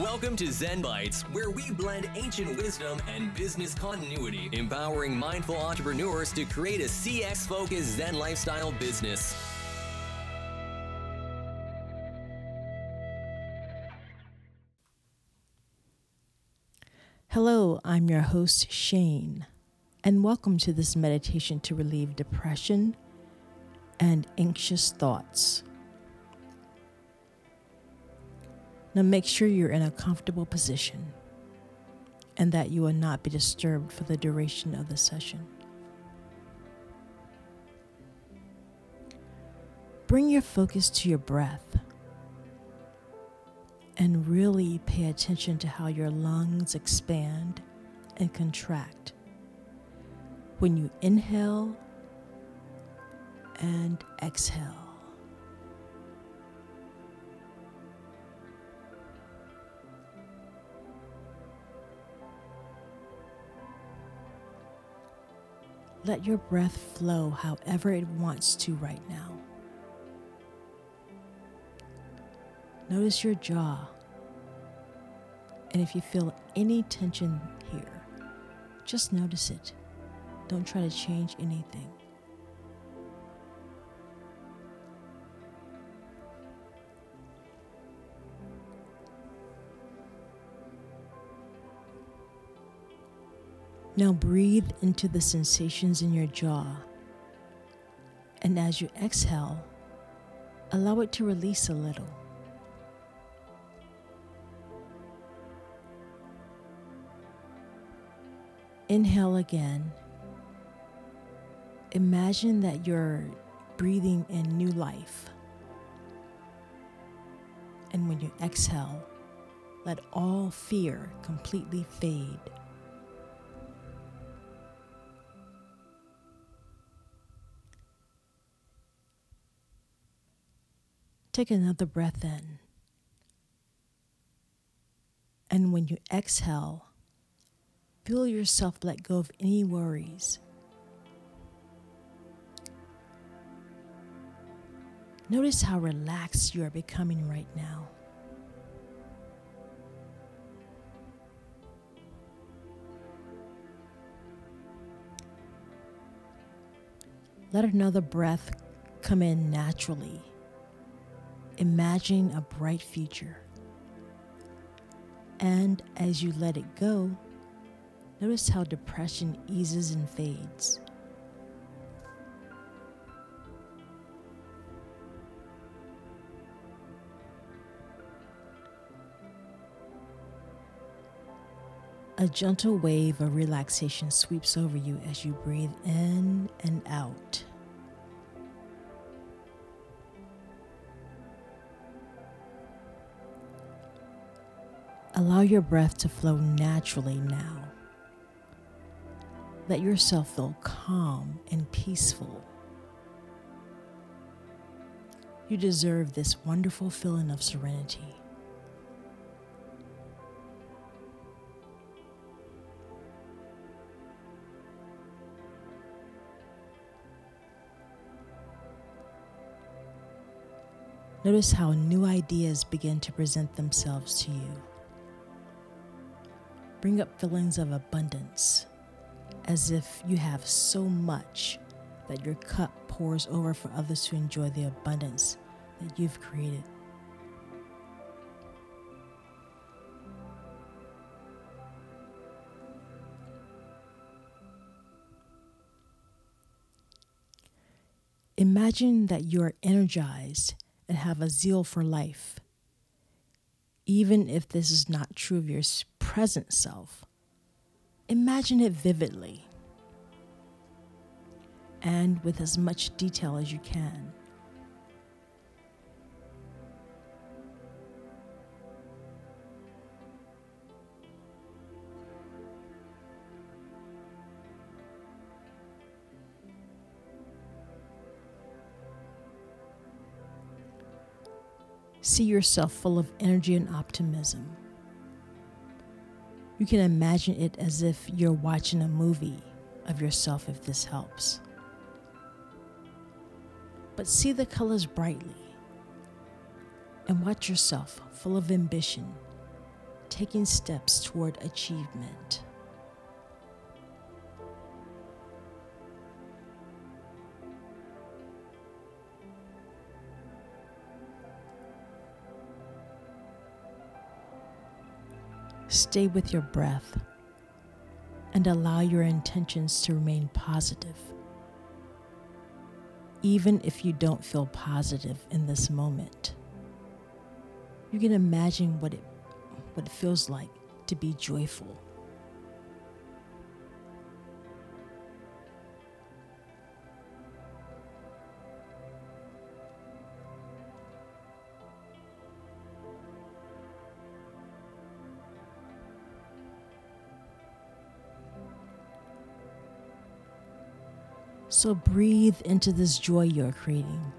Welcome to Zen Bites, where we blend ancient wisdom and business continuity, empowering mindful entrepreneurs to create a CX focused Zen lifestyle business. Hello, I'm your host, Shayn, and welcome to this meditation to relieve depression and anxious thoughts. Now make sure you're in a comfortable position and that you will not be disturbed for the duration of the session. Bring your focus to your breath and really pay attention to how your lungs expand and contract when you inhale and exhale. Let your breath flow however it wants to right now. Notice your jaw. And if you feel any tension here, just notice it. Don't try to change anything. Now breathe into the sensations in your jaw. And as you exhale, allow it to release a little. Inhale again. Imagine that you're breathing in new life. And when you exhale, let all fear completely fade. Take another breath in. And when you exhale, feel yourself let go of any worries. Notice how relaxed you are becoming right now. Let another breath come in naturally Imagine a bright future. And as you let it go, notice how depression eases and fades. A gentle wave of relaxation sweeps over you as you breathe in and out. Allow your breath to flow naturally now. Let yourself feel calm and peaceful. You deserve this wonderful feeling of serenity. Notice how new ideas begin to present themselves to you bring up feelings of abundance, as if you have so much that your cup pours over for others to enjoy the abundance that you've created. Imagine that you are energized and have a zeal for life, even if this is not true of your present self. Imagine it vividly and with as much detail as you can. See yourself full of energy and optimism. You can imagine it as if you're watching a movie of yourself, if this helps. But see the colors brightly and watch yourself full of ambition taking steps toward achievement. Stay with your breath and allow your intentions to remain positive. Even if you don't feel positive in this moment, you can imagine what it, what it feels like to be joyful. So breathe into this joy you're creating.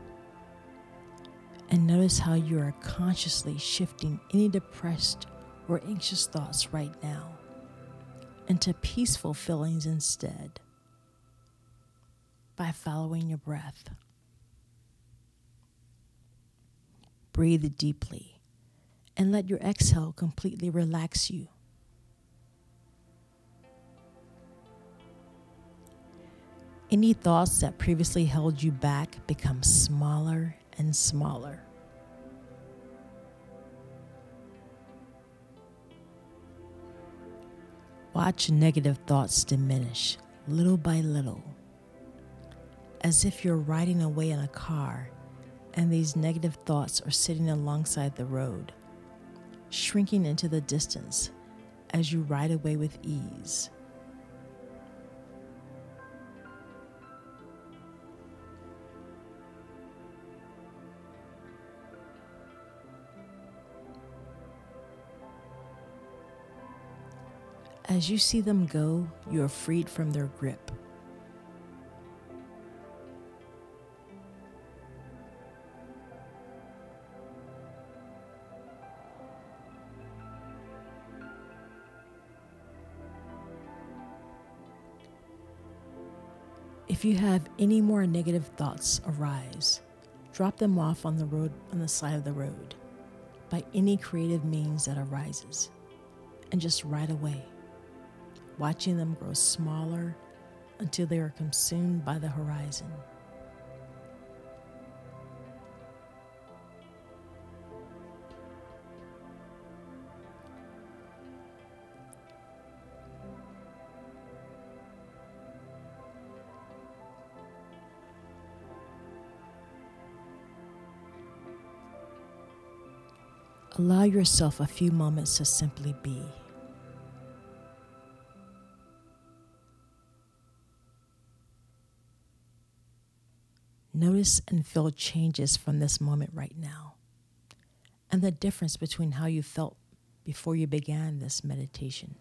And notice how you are consciously shifting any depressed or anxious thoughts right now into peaceful feelings instead by following your breath. Breathe deeply and let your exhale completely relax you. Any thoughts that previously held you back become smaller and smaller. Watch negative thoughts diminish little by little, as if you're riding away in a car and these negative thoughts are sitting alongside the road, shrinking into the distance as you ride away with ease. As you see them go, you are freed from their grip. If you have any more negative thoughts arise, drop them off on the road on the side of the road by any creative means that arises and just ride away watching them grow smaller until they are consumed by the horizon. Allow yourself a few moments to simply be. Notice and feel changes from this moment right now, and the difference between how you felt before you began this meditation.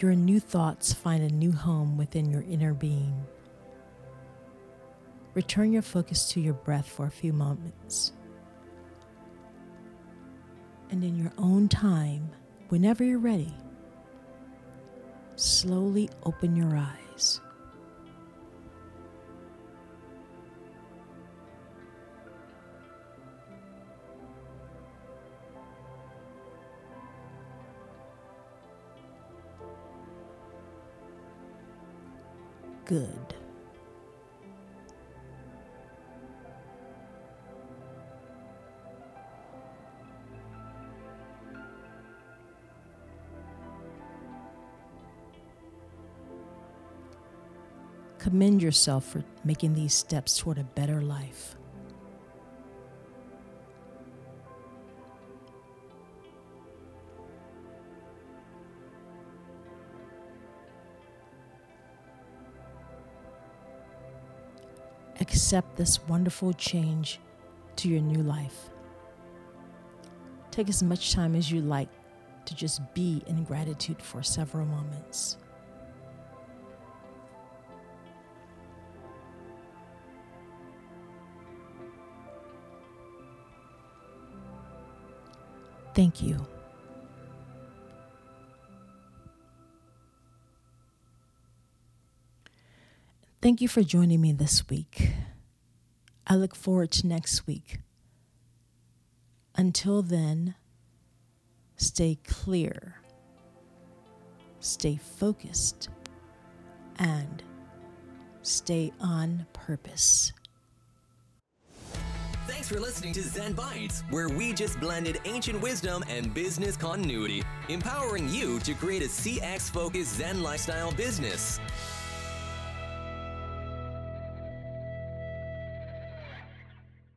Your new thoughts find a new home within your inner being. Return your focus to your breath for a few moments. And in your own time, whenever you're ready, slowly open your eyes. Good. Commend yourself for making these steps toward a better life. Accept this wonderful change to your new life. Take as much time as you like to just be in gratitude for several moments. Thank you. Thank you for joining me this week. I look forward to next week. Until then, stay clear, stay focused, and stay on purpose. For listening to Zen Bites, where we just blended ancient wisdom and business continuity, empowering you to create a CX focused Zen lifestyle business.